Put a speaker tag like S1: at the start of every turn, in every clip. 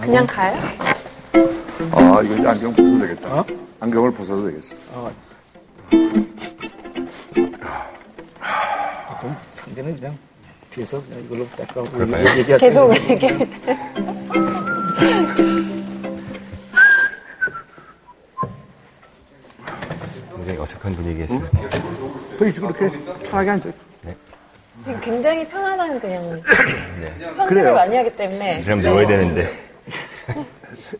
S1: 그냥 가요?
S2: 아, 이거 안경 벗어도 되겠다.
S3: 어?
S2: 안경을 벗어도 되겠어.
S3: 어. 그럼 상대는 그냥 뒤에서 그냥 이걸로
S4: 그럴까요?
S3: 얘기하죠.
S1: 계속 얘기할 때.
S4: 굉장히 어색한 분위기였어요.
S2: 또 이쪽 그렇게 편하게 앉아.
S1: 굉장히 편안한 그냥
S4: 네.
S1: 편집을
S2: 그래요.
S1: 많이 하기 때문에.
S4: 그럼 누워야 되는데.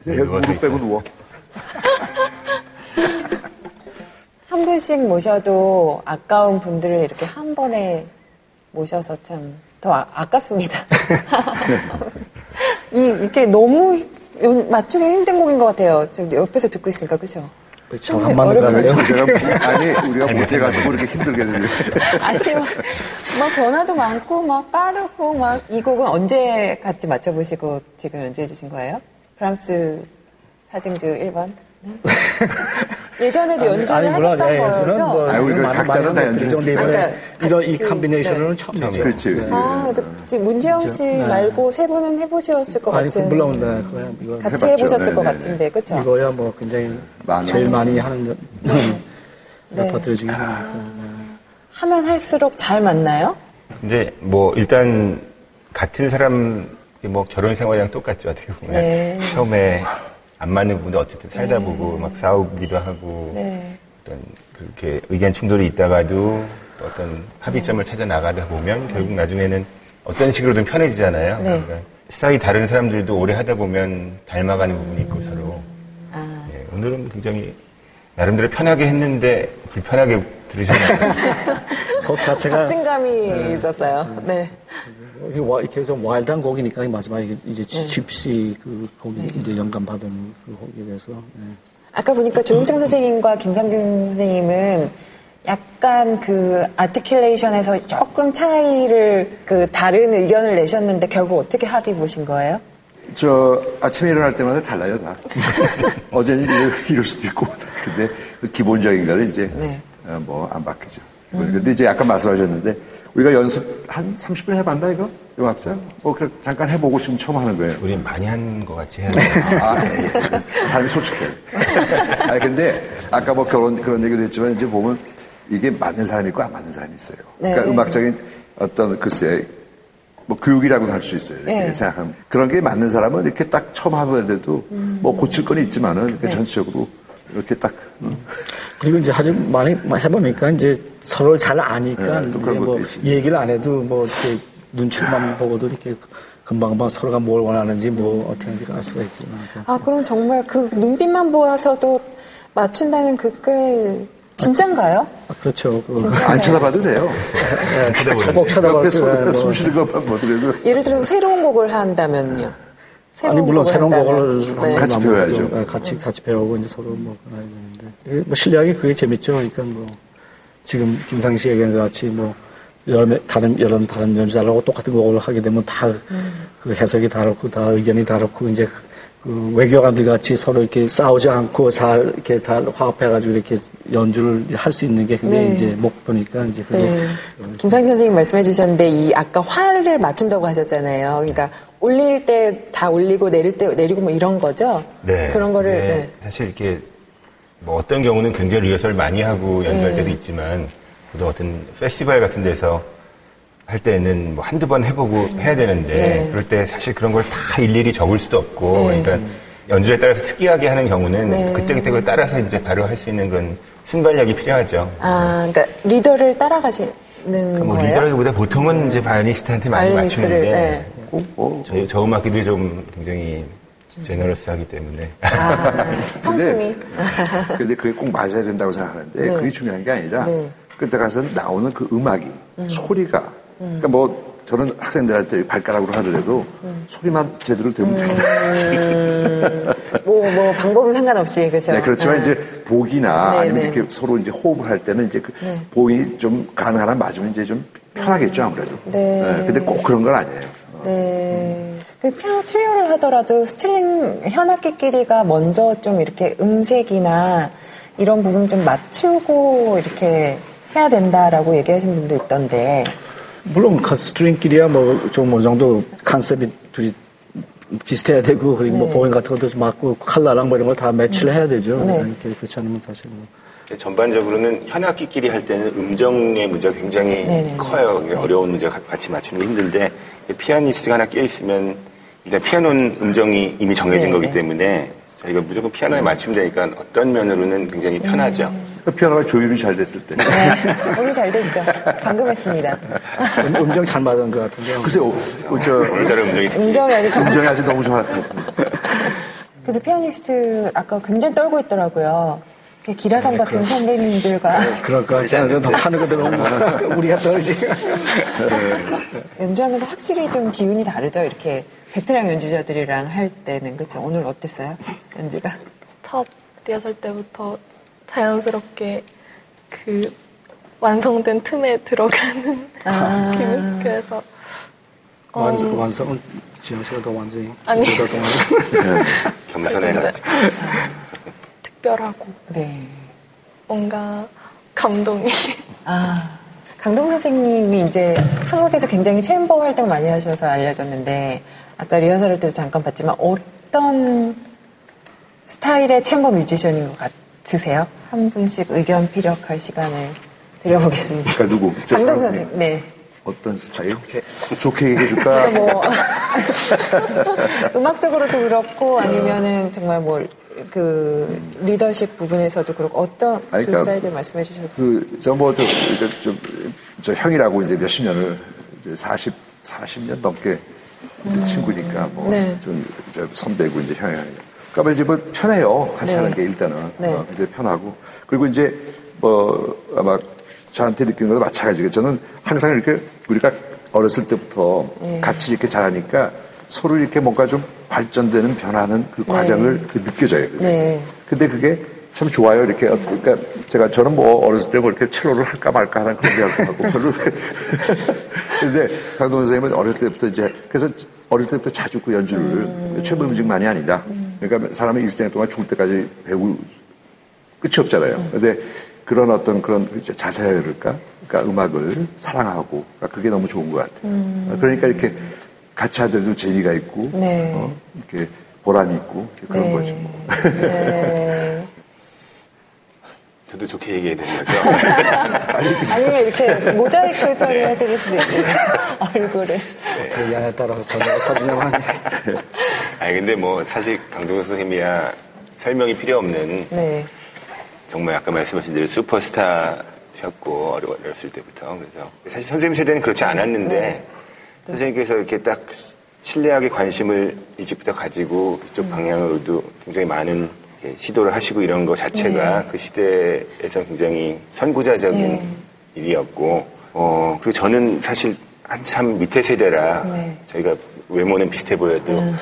S2: 네, 무릎 빼고
S4: 있어요.
S2: 누워.
S1: 한 분씩 모셔도 아까운 분들을 이렇게 한 번에 모셔서 참 더 아 깝습니다. 이, 이렇게 너무 연- 맞추기 힘든 곡인 것 같아요. 지금 옆에서 듣고 있으니까, 그죠?
S3: 잘안 맞는 거
S1: 어렵죠.
S3: 아니에요?
S2: 제가, 아니, 우리가 못해가지고 이렇게 힘들게 되는
S1: 아니, 막, 막 변화도 많고, 막 빠르고, 막 이 곡은 언제 같이 맞춰보시고 지금 연주해 주신 거예요? 브람스 사증주 1번? 네? 예전에도 연주를
S3: 아니,
S1: 하셨던
S3: 예, 연주는
S1: 거죠?
S3: 뭐,
S2: 아니, 우리가
S3: 많은-
S2: 각자는 다
S3: 것들이
S2: 연주를
S3: 있는데
S1: 했으니까.
S3: 이번에
S1: 그러니까
S3: 이런 이 컨비네이션은 처음이죠.
S2: 그렇지.
S3: 네.
S1: 아, 근데 지금 문재영 씨 말고 세 분은 해보셨을 것
S3: 아니,
S1: 같은.
S3: 물론, 네, 그거야, 이거.
S1: 같이
S2: 해봤죠.
S1: 해보셨을 것
S2: 네네네.
S1: 같은데, 그쵸?
S3: 이거야 뭐 굉장히
S2: 많은
S3: 제일 많이 하는
S1: 네.
S3: 레퍼토리 중에 하나니까.
S1: 하면 할수록 잘 맞나요?
S4: 근데 뭐 일단 같은 사람 뭐 결혼 생활이랑 똑같죠 어떻게 보면
S1: 네.
S4: 처음에 안 맞는 부분도 어쨌든 살다 보고 막 싸우기도 하고
S1: 네.
S4: 어떤 그렇게 의견 충돌이 있다가도 또 어떤 합의점을 찾아 나가다 보면 결국 나중에는 어떤 식으로든 편해지잖아요.
S1: 네.
S4: 그러니까 사이 다른 사람들도 오래 하다 보면 닮아가는 부분이 있고 서로
S1: 아,
S4: 예, 오늘은 굉장히 나름대로 편하게 했는데 불편하게 들으셨나요?
S3: 곡 자체가
S1: 박진감이 있었어요. 네.
S3: 이렇게 좀 와일드한 곡이니까 마지막에 이제
S1: 네.
S3: 집시 그 곡이 이제 영감 받은 그 곡에 대해서 네.
S1: 아까 보니까 조용창 선생님과 김상진 선생님은 약간 그 아티큘레이션에서 조금 차이를 그 다른 의견을 내셨는데 결국 어떻게 합의 보신 거예요?
S2: 저 아침에 일어날 때마다 달라요 다. 어제는 이럴, 이럴 수도 있고 근데 그 기본적인 거는 이제
S1: 네.
S2: 뭐안 바뀌죠. 근데 이제 아까 말씀하셨는데 우리가 연습 한 30분 해봤나 이거 영합자? 뭐 그래 잠깐 해보고 지금 처음 하는 거예요.
S4: 우리 많이 한것 같이 해야 돼요.
S2: 아, 예, 예. 사람이 솔직해. 아니, 근데, 아까 뭐 결혼 그런 얘기도 했지만, 이제 보면 이게 맞는 사람이 있고 안 맞는 사람이 있어요.
S1: 네.
S2: 그러니까 음악적인 어떤, 글쎄, 뭐 교육이라고도 할 수 있어요. 이렇게
S1: 네.
S2: 생각하면. 그런 게 맞는 사람은 이렇게 딱 처음 하는데도 뭐 고칠 건 있지만은, 이렇게
S1: 네.
S2: 전체적으로 이렇게 딱, 음.
S3: 그리고 이제 아주 많이 해보니까 이제 서로를 잘 아니까
S2: 네, 또
S3: 이제 뭐. 얘기를 안 해도 뭐 이렇게 눈치만 보고도 이렇게 금방금방 서로가 뭘 원하는지 뭐 어떻게 하는지 알 수가 있지. 그러니까
S1: 아, 그럼 정말 그 눈빛만 보아서도 맞춘다는 그꽤 진짠가요?
S3: 아, 그렇죠. 그,
S2: 안 쳐다봐도 돼요.
S3: 네,
S2: 옆에
S3: 때
S2: 손,
S3: 뭐,
S2: 숨 쉬는 것만 보더라도
S1: 예를 들어서 새로운 곡을 한다면요. 새로운
S3: 아니 물론 새로운. 곡을
S1: 네.
S2: 같이
S3: 한번
S2: 배워야죠.
S3: 좀, 네, 같이 같이 배우고 이제 서로 뭐 해야 되는데 이게 뭐 실력이 그게 재밌죠. 그러니까 뭐 지금 김상 씨 얘기한 것 같이 뭐 여러 매- 다른 여러 다른 연주자하고 똑같은 곡을 하게 되면 다그 해석이 다르고 다 의견이 다르고 이제 그 외교관들 같이 서로 이렇게 싸우지 않고 잘 이렇게 잘 화합해가지고 이렇게 연주를 할 수 있는 게 그게
S1: 네.
S3: 이제 목표니까 이제 그게
S1: 네. 김상진 선생님 말씀해 주셨는데 이 아까 화를 맞춘다고 하셨잖아요. 그러니까 올릴 때 다 올리고 내릴 때 내리고 뭐 이런 거죠.
S4: 네.
S1: 그런 거를
S4: 네.
S1: 네.
S4: 사실 이렇게 뭐 어떤 경우는 굉장히 리허설 많이 하고 연주할
S1: 네.
S4: 때도 있지만 또 어떤 페스티벌 같은 데서 할 때는 뭐 한두 번 해보고 해야 되는데
S1: 네.
S4: 그럴 때 사실 그런 걸 다 일일이 적을 수도 없고
S1: 네.
S4: 그러니까 연주에 따라서 특이하게 하는 경우는
S1: 네.
S4: 그때그때 그걸 따라서 이제 바로 할 수 있는 그런 순발력이 필요하죠.
S1: 아, 그러니까 리더를 따라가시는
S4: 뭐
S1: 거예요?
S4: 리더라기보다 보통은 이제 바이올리스트한테 많이 맞추는데
S1: 네.
S2: 꼭 뭐,
S4: 저희 저 음악기도 좀 굉장히 제너러스하기 때문에
S1: 아, 성품이.
S2: 근데 그게 꼭 맞아야 된다고 생각하는데
S1: 네.
S2: 그게 중요한 게 아니라
S1: 네.
S2: 그때 가서 나오는 그 음악이 소리가 그러니까 뭐 저는 학생들한테 발가락으로 하더라도 소리만 제대로 되면 된다.
S1: 음, 뭐, 뭐, 방법은 상관없이, 그죠?
S2: 네, 그렇지만
S1: 아.
S2: 이제 bowing이나
S1: 네,
S2: 아니면
S1: 네.
S2: 이렇게 서로 이제 호흡을 할 때는 이제 그
S1: 네.
S2: bowing이 좀 가능한 한 맞으면 이제 좀 편하겠죠 아무래도.
S1: 네.
S2: 근데 꼭 그런 건 아니에요.
S1: 네. 그 피아노 트리오를 하더라도 string 현악기끼리가 먼저 좀 이렇게 음색이나 이런 부분 좀 맞추고 이렇게 해야 된다라고 얘기하신 분도 있던데.
S3: 물론 그 스트링끼리야 뭐 좀 어느 정도 컨셉이 둘이 비슷해야 되고 그리고 뭐
S1: 네.
S3: 보행 같은 것도 좀 맞고 컬러랑 뭐 이런 걸 다 매치를 해야 되죠.
S1: 네.
S3: 이렇게 그렇지 않으면 사실 뭐
S4: 전반적으로는 현악기끼리 할 때는 음정의 문제가 굉장히
S1: 네네네.
S4: 커요. 이게 어려운 문제 같이 맞추는 게 힘든데 피아니스트가 하나 끼어 있으면 일단 피아노는 음정이 이미 정해진
S1: 네네.
S4: 거기 때문에 저희가 무조건 피아노에 맞추면 되니까 어떤 면으로는 굉장히 편하죠.
S2: 그 피아노가 조율이 잘 됐을 때.
S1: 네. 오늘 잘 됐죠. 방금 했습니다.
S3: 음, 음정 잘 맞은 것 같은데요.
S2: 글쎄, 어, 어, 저,
S4: 오늘따라 음정이
S1: 음정이 아주 정
S2: 음정이 아주 너무 좋았어요.
S1: 그래서 피아니스트 아까 굉장히 떨고 있더라고요. 그 기라성 같은 선배님들과
S3: 그럴 것 같지 않아요. 더 하는 거 들어오면 우리가 떨어지고.
S1: 연주하면서 확실히 좀 기운이 다르죠. 이렇게 베테랑 연주자들이랑 할 때는 그렇죠. 오늘 어땠어요? 연주가?
S5: 첫 리허설 때부터 자연스럽게 그 완성된 틈에 들어가는
S1: 아.
S5: 기분. 그래서 어,
S3: 완성, 완성은 지영 씨가 더 완전히.
S5: 아니.
S3: 더 완전.
S4: 겸손해가지고.
S5: 특별하고
S1: 네.
S5: 뭔가 감동이
S1: 아, 강동 선생님이 이제 한국에서 굉장히 챔버 활동 많이 하셔서 알려졌는데 아까 리허설 할 때도 잠깐 봤지만 어떤 스타일의 chamber musician인 것 같으세요? 한 분씩 의견 피력할 시간을 드려보겠습니다.
S2: 그러니까 누구? 저
S1: 강동
S2: 선생님.
S1: 네.
S2: 어떤 스타일? 좋게, 얘기해 줄까?
S1: 뭐 음악적으로도 그렇고 아니면은 정말 뭐 그 리더십 부분에서도 그렇고 어떤
S2: 아니,
S1: 두
S2: 그러니까
S1: 사이드 말씀해 주셔도
S2: 그, 저 뭐, 저, 그 좀, 저 형이라고 이제 몇십 년을, 이제 40, 40년 넘게 이제 친구니까 뭐,
S1: 네.
S2: 좀, 저 선배고 이제 형이. 그러니까 이제 뭐 편해요. 같이
S1: 네.
S2: 하는 게 일단은.
S1: 네.
S2: 어, 이제 편하고. 그리고 이제 뭐, 아마 저한테 느끼는 것도 마찬가지고 저는 항상 이렇게 우리가 어렸을 때부터
S1: 네.
S2: 같이 이렇게 자라니까 서로 이렇게 뭔가 좀 발전되는 변하는 그 과정을 그 느껴져요. 그게.
S1: 네.
S2: 근데 그게 참 좋아요. 이렇게 어- 그러니까 제가 저는 뭐 어렸을 때 뭐 이렇게 첼로를 할까 말까 하는 그런 생각도 하고 별로. 근데 강동 선생님은 어릴 때부터 이제 그래서 어릴 때부터 자주 그 연주를 최고 음식만이 아니라 그러니까 사람의 일생 동안 죽을 때까지 배우 끝이 없잖아요. 근데 그런 어떤 그런 그럴까? 그러니까 음악을 사랑하고 그러니까 그게 너무 좋은 것 같아요. 그러니까 이렇게 같이 하더라도 재미가 있고
S1: 네.
S2: 어, 이렇게 보람이 있고 그런
S1: 네.
S2: 거죠. 뭐.
S1: 네.
S4: 저도 좋게 얘기해야 되는 거죠.
S1: 아니면 이렇게 모자이크 처리해드릴 수도 있고 얼굴을.
S3: 어떻게 양에 따라서 전화가 사주냐고 하네.
S4: 아니, 근데 뭐 사실 강동석 선생님이야 설명이 필요 없는
S1: 네.
S4: 정말 아까 말씀하신 대로 슈퍼스타셨고 어렸을 때부터 그래서 사실 선생님 세대는 그렇지 않았는데 선생님께서 이렇게 딱 신뢰하게 관심을 일찍부터 가지고 그쪽 방향으로도 굉장히 많은 시도를 하시고 이런 거 자체가 그 시대에서 굉장히 선구자적인 일이었고 어 그리고 저는 사실 한참 밑에 세대라
S1: 네.
S4: 저희가 외모는 비슷해 보여도 네.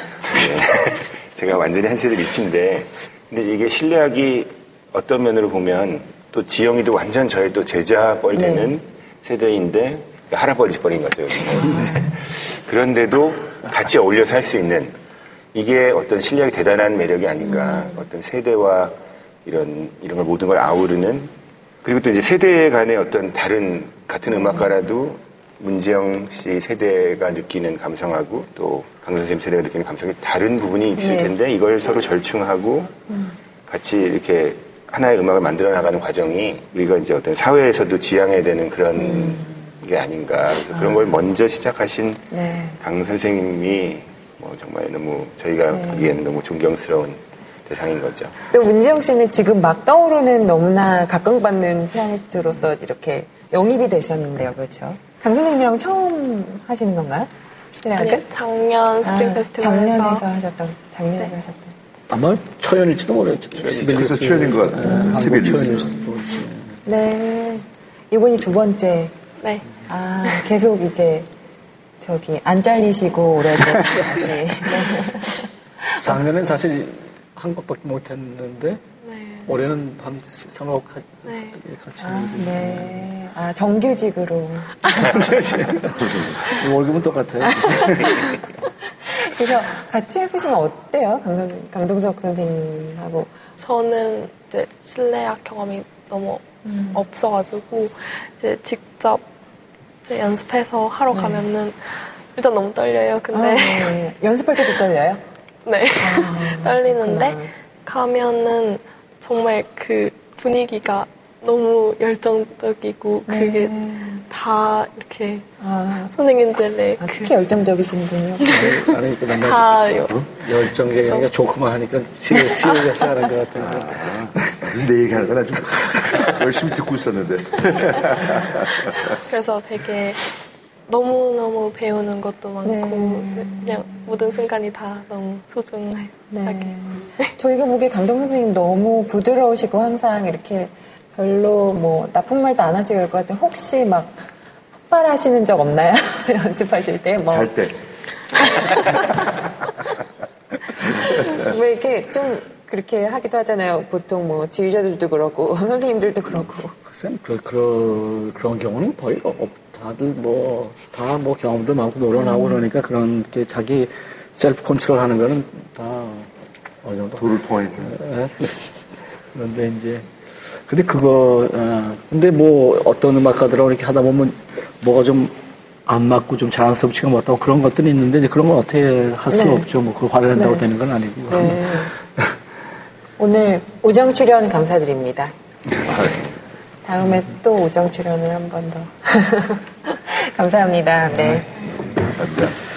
S4: 제가 완전히 한 세대 밑인데 근데 이게 신뢰하기 어떤 면으로 보면 또 지영이도 완전 저의 또 제자 뻘 되는
S1: 네.
S4: 세대인데 할아버지 뻘인 거죠. 그런데도 같이 어울려서 할수 있는 이게 어떤 실력이 대단한 매력이 아닌가. 어떤 세대와 이런 이런 걸 모든 걸 아우르는 그리고 또 이제 세대 간의 어떤 다른 같은 음악가라도 문지영 씨 세대가 느끼는 감성하고 또 강선 선생님 세대가 느끼는 감성이 다른 부분이 있을
S1: 네.
S4: 텐데 이걸 서로 절충하고 같이 이렇게 하나의 음악을 만들어 나가는 과정이 우리가 이제 어떤 사회에서도 지향해야 되는 그런 게 아닌가. 그래서 그런 걸 먼저 시작하신
S1: 네.
S4: 강 선생님이 뭐 정말 너무 저희가 보기에는 너무 존경스러운 대상인 거죠.
S1: 또 문지영 씨는 지금 막 떠오르는 너무나 각광받는 피아니스트로서 이렇게 영입이 되셨는데요, 그렇죠? 강 선생님이랑 처음 하시는 건가요? 실내악을?
S5: 아니, 작년 스프링
S1: 아,
S5: 페스티벌에서
S1: 작년에서 하셨던, 작년에 하셨던.
S3: 아마 초연일지도 모르겠죠.
S2: 그래서 초연인 것 같아요.
S3: 한국
S2: 시빌리스.
S3: 초연일지도 모르겠어요.
S1: 네. 이번이 두 번째.
S5: 네.
S1: 아, 계속 이제, 저기, 안 잘리시고, 올해도 다시. 네.
S3: 작년엔 사실 한 곡밖에 못 했는데
S5: 네.
S3: 올해는 곡 같이
S5: 네.
S3: 같이
S1: 아,
S3: 했는데
S1: 네. 아, 정규직으로.
S3: 월급은 똑같아요.
S1: 그래서 같이 해보시면 어때요? 강동, 강동석 선생님하고.
S5: 저는 이제 실내악 경험이 너무
S1: 음.
S5: 없어가지고 이제 직접 이제 연습해서 하러
S1: 네.
S5: 가면은 일단 너무 떨려요.
S1: 아,
S5: 근데
S1: 네. 연습할 때도 떨려요?
S5: 네 떨리는데
S1: 그렇구나.
S5: 가면은 정말 그 분위기가 너무 열정적이고 그게 다 이렇게
S1: 아,
S5: 선생님들의
S1: 아, 특히 열정적이시는군요.
S3: 아니, 그 맨날
S5: 다 요-
S3: 열정적이 아니라 조그만 하니까 시리- 시리어스 하는 것 같은데.
S2: 무슨 내 얘기하는 거나 좀 열심히 듣고 있었는데.
S5: 그래서 되게 너무너무 배우는 것도 많고
S1: 네.
S5: 그냥 모든 순간이 다 너무 소중해요.
S1: 네. 저희가 보기에 감독 선생님 너무 부드러우시고 항상 이렇게 별로 뭐 나쁜 말도 안 하시고 그럴 것 같은데 혹시 막 폭발하시는 적 없나요? 연습하실 때? 뭐.
S2: 잘 때.
S1: 왜 이렇게 좀 그렇게 하기도 하잖아요. 보통 뭐 지휘자들도 그렇고 선생님들도 그렇고.
S3: 글쎄, 그, 그, 그런 경우는 거의 없, 다들 뭐, 다 뭐 경험도 많고 노련하고 그러니까 그런 게 자기 self control 하는 거는 다 어느 정도.
S2: 도를 통해서.
S3: 예. 그런데 이제, 근데 그거, 어, 근데 뭐 어떤 음악가들하고 이렇게 하다 보면 뭐가 좀 안 맞고 좀 자연스럽지가 못하고 그런 것들이 있는데 이제 그런 건 어떻게 할 수가
S1: 네.
S3: 없죠. 뭐 그걸 화려한다고
S1: 네.
S3: 되는 건 아니고.
S1: 네. 오늘 우정 출연 감사드립니다. 다음에 또 우정 출연을 한 번 더. 감사합니다. 네.
S2: 감사합니다.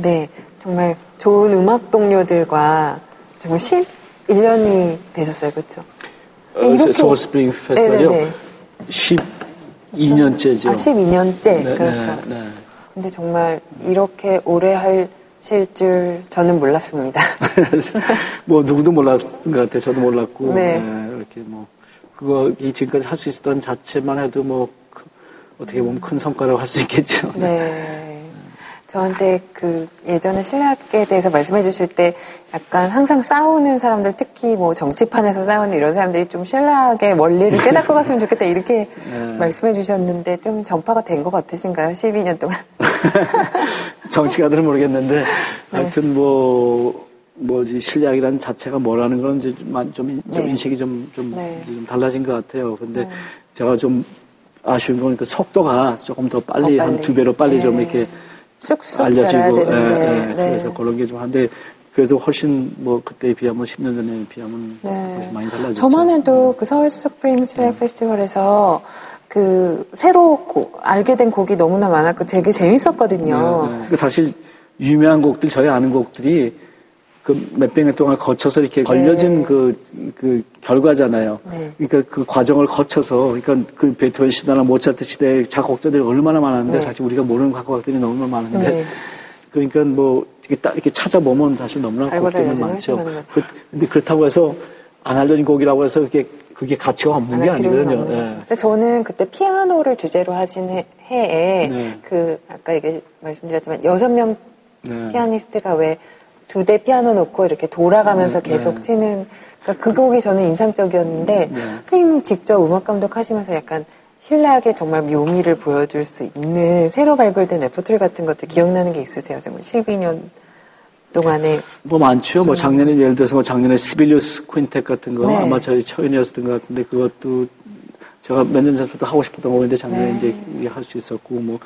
S1: 네, 정말 좋은 음악 동료들과 정말 11년이 되셨어요, 그렇죠?
S3: 어, 서울 스프링 페스티벌이요.
S1: 네네네.
S3: 12년째죠.
S1: 아, 12년째.
S3: 네,
S1: 그렇죠.
S3: 네, 네.
S1: 근데 정말 이렇게 오래 하실 줄 저는 몰랐습니다.
S3: 뭐 누구도 몰랐던 것 같아요. 저도 몰랐고
S1: 네.
S3: 네, 이렇게 뭐 그거 이 지금까지 할 수 있었던 자체만 해도 뭐 그- 어떻게 보면 큰 성과라고 할 수 있겠죠.
S1: 네. 저한테 그 예전에 신뢰학에 대해서 말씀해 주실 때 약간 항상 싸우는 사람들 특히 뭐 정치판에서 싸우는 이런 사람들이 좀 신뢰학의 원리를 깨닫고 갔으면 좋겠다 이렇게
S3: 네.
S1: 말씀해 주셨는데 좀 전파가 된 것 같으신가요? 12년 동안.
S3: 정치가들은 모르겠는데
S1: 네.
S3: 하여튼 뭐 뭐지 실력이라는 자체가 뭐라는 건 이제 좀, 좀,
S1: 네.
S3: 인식이 좀, 좀,
S1: 네.
S3: 좀 달라진 것 같아요. 근데 제가 좀 아쉬운 건 그 속도가 조금 더 빨리,
S1: 더 빨리.
S3: 한 두 배로 빨리 좀
S1: 네.
S3: 이렇게
S1: 쑥쑥
S3: 알려지고. 예, 예.
S1: 네.
S3: 그래서 그런 게 좀 한데 그래도 훨씬 뭐 그때에 비하면 10년 전에 비하면
S1: 네.
S3: 훨씬 많이 달라졌죠.
S1: 저만 해도 그 서울 스프링 실내악 페스티벌에서 그 새로 고- 알게 된 곡이 너무나 많았고 되게 재밌었거든요.
S3: 네, 네. 그 사실 유명한 곡들 저희 아는 곡들이 그 몇백 년 동안 거쳐서 이렇게 걸려진 그, 그 결과잖아요.
S1: 네.
S3: 그러니까 그 과정을 거쳐서, 그러니까 그 베토벤 시대나 모차르트 시대 작곡자들이 얼마나 많았는데
S1: 네.
S3: 사실 우리가 모르는 작곡가들이 너무나 많은데
S1: 네.
S3: 그러니까 뭐 이렇게 딱 이렇게 찾아보면 사실 너무나 곡들이 많죠. 그, 근데 그렇다고 해서 안 알려진 곡이라고 해서 그게 그게 가치가 없는 게 아니거든요.
S1: 없는. 근데 저는 그때 피아노를 주제로 하신 해, 해에
S3: 네.
S1: 그 아까 얘기 말씀드렸지만 여섯 명
S3: 네.
S1: 피아니스트가 왜 두 대 피아노 놓고 이렇게 돌아가면서
S3: 네,
S1: 계속
S3: 네.
S1: 치는 그러니까 그 곡이 저는 인상적이었는데 선생님이 직접 음악 감독하시면서 약간 신뢰하게 정말 묘미를 보여줄 수 있는 새로 발굴된 레퍼토리 같은 것들 기억나는 게 있으세요? 정말 12년 동안에
S3: 뭐 많죠. 뭐 작년에 예를 들어서 뭐 작년에 시벨리우스 quintet 같은 거
S1: 네.
S3: 아마 저희 초연이었던 것 같은데 그것도 제가 몇 년 전부터 하고 싶었던 거인데 작년에
S1: 네.
S3: 이제 할 수 있었고 뭐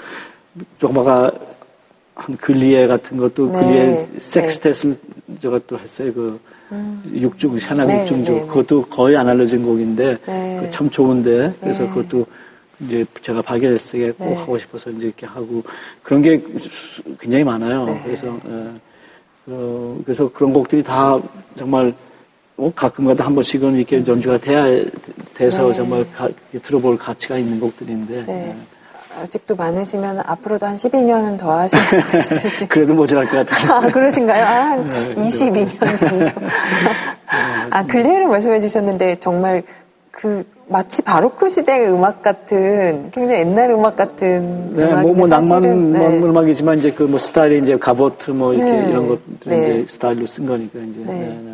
S3: 아까 한 글리에 같은 것도
S1: 네.
S3: 글리에
S1: 네.
S3: 섹스텟을 제가 또 했어요. 그 육중 현악
S1: 네,
S3: 육중조
S1: 네, 네.
S3: 그것도 거의 안 알려진 곡인데
S1: 네.
S3: 그참 좋은데 그래서
S1: 네.
S3: 그것도 이제 제가 발견했어요. 꼭
S1: 네.
S3: 하고 싶어서 이제 이렇게 하고 그런 게 굉장히 많아요.
S1: 네.
S3: 그래서 예. 어, 그래서 그런 곡들이 다 정말 어, 가끔가다 한 번씩은 이렇게 연주가 돼야 돼서
S1: 네.
S3: 정말 가, 들어볼 가치가 있는 곡들인데
S1: 네.
S3: 예.
S1: 아직도 많으시면 앞으로도 한 12년은 더 하실 수 있으신
S3: 그래도 모자랄 것 같아요.
S1: 아, 그러신가요? 아, 한
S3: 네,
S1: 22년 정도. 아, 글리에를 말씀해 주셨는데 정말 그 마치 바로크 시대의 음악 같은 굉장히 옛날 음악 같은
S3: 네, 뭐, 뭐 낭만
S1: 네.
S3: 뭐 음악이지만 이제 그 뭐 스타일이 이제 가보트 뭐 이렇게
S1: 네.
S3: 이런 것들
S1: 네.
S3: 이제 스타일로 쓴 거니까 이제.
S1: 네.
S3: 네, 네.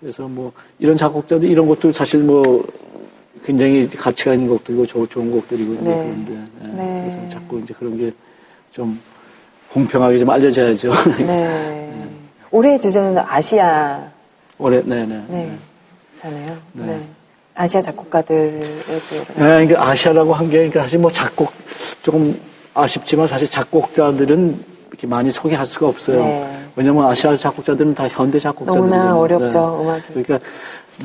S3: 그래서 뭐 이런 작곡자들 이런 것도 사실 뭐 굉장히 가치가 있는 곡들이고 좋- 좋은 곡들이고
S1: 네.
S3: 그런데 네.
S1: 네.
S3: 그래서 자꾸 이제 그런 게 좀 공평하게 좀 알려져야죠.
S1: 네. 올해의 주제는 아시아
S3: 올해 네네.
S1: 네. 잖아요.
S3: 네.
S1: 네. 아시아 작곡가들에 대해서.
S3: 네, 그러니까 아시아라고 한 게 그러니까 사실 뭐 작곡 조금 아쉽지만 사실 작곡자들은 이렇게 많이 소개할 수가 없어요.
S1: 네.
S3: 왜냐면 아시아 작곡자들은 다 현대 작곡자들이에요.
S1: 너무나 어렵죠, 음악이.
S3: 그러니까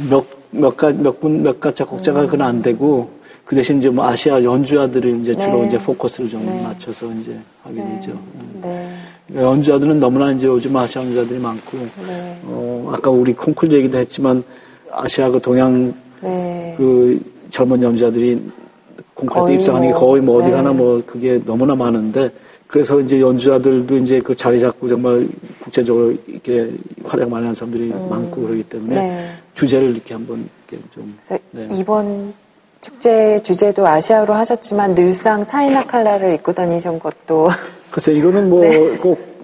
S3: 몇 몇 가몇군몇 작곡자가 그건 안 되고 그 대신 이제 뭐 아시아 연주자들을 이제 주로
S1: 네.
S3: 이제 포커스를 좀
S1: 네.
S3: 맞춰서 이제 하게 되죠. 음.
S1: 네.
S3: 그러니까 연주자들은 너무나 이제 요즘 아시아 연주자들이 많고
S1: 네.
S3: 어 아까 우리 콩쿨 얘기도 했지만 아시아 그 동양
S1: 네.
S3: 그 젊은 연주자들이
S1: 거의
S3: 입상하는 게
S1: 뭐,
S3: 거의 뭐 어디
S1: 네.
S3: 가나 뭐 그게 너무나 많은데 그래서 이제 연주자들도 이제 그 자리 잡고 정말 국제적으로 이렇게 활약 많이 하는 사람들이 많고 그러기 때문에
S1: 네.
S3: 주제를 이렇게 한번 이렇게 좀 네.
S1: 이번 축제 주제도 아시아로 하셨지만 늘상 차이나 칼라를 입고 다니신 것도
S3: 글쎄 이거는 뭐 꼭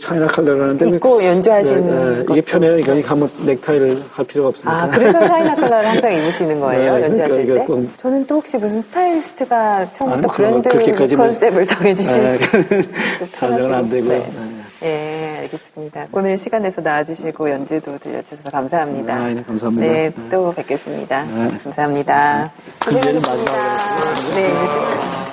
S3: 차이나 칼라라는데
S1: 네. 입고 연주하시는
S3: 이게. 편해요. 이거 한번 넥타이를 할 필요가 없으니까.
S1: 아, 그래서 차이나 컬러를 항상 입으시는 거예요,
S3: 네,
S1: 연주하실
S3: 그러니까
S1: 때?
S3: 꼭-
S1: 저는 또 혹시 무슨 스타일리스트가 처음부터
S3: 아니,
S1: 브랜드 컨셉을 정해주신
S3: 네,
S1: 분도
S3: 사정은 안 되고요.
S1: 네. 예, 알겠습니다. 오늘 시간 내서 나와주시고 연주도 들려주셔서 감사합니다.
S3: 아, 네, 감사합니다.
S1: 네,
S3: 네.
S1: 또 뵙겠습니다.
S3: 네.
S1: 감사합니다.
S3: 금요일은
S1: 고생하셨습니다.
S3: 마지막으로
S1: 네.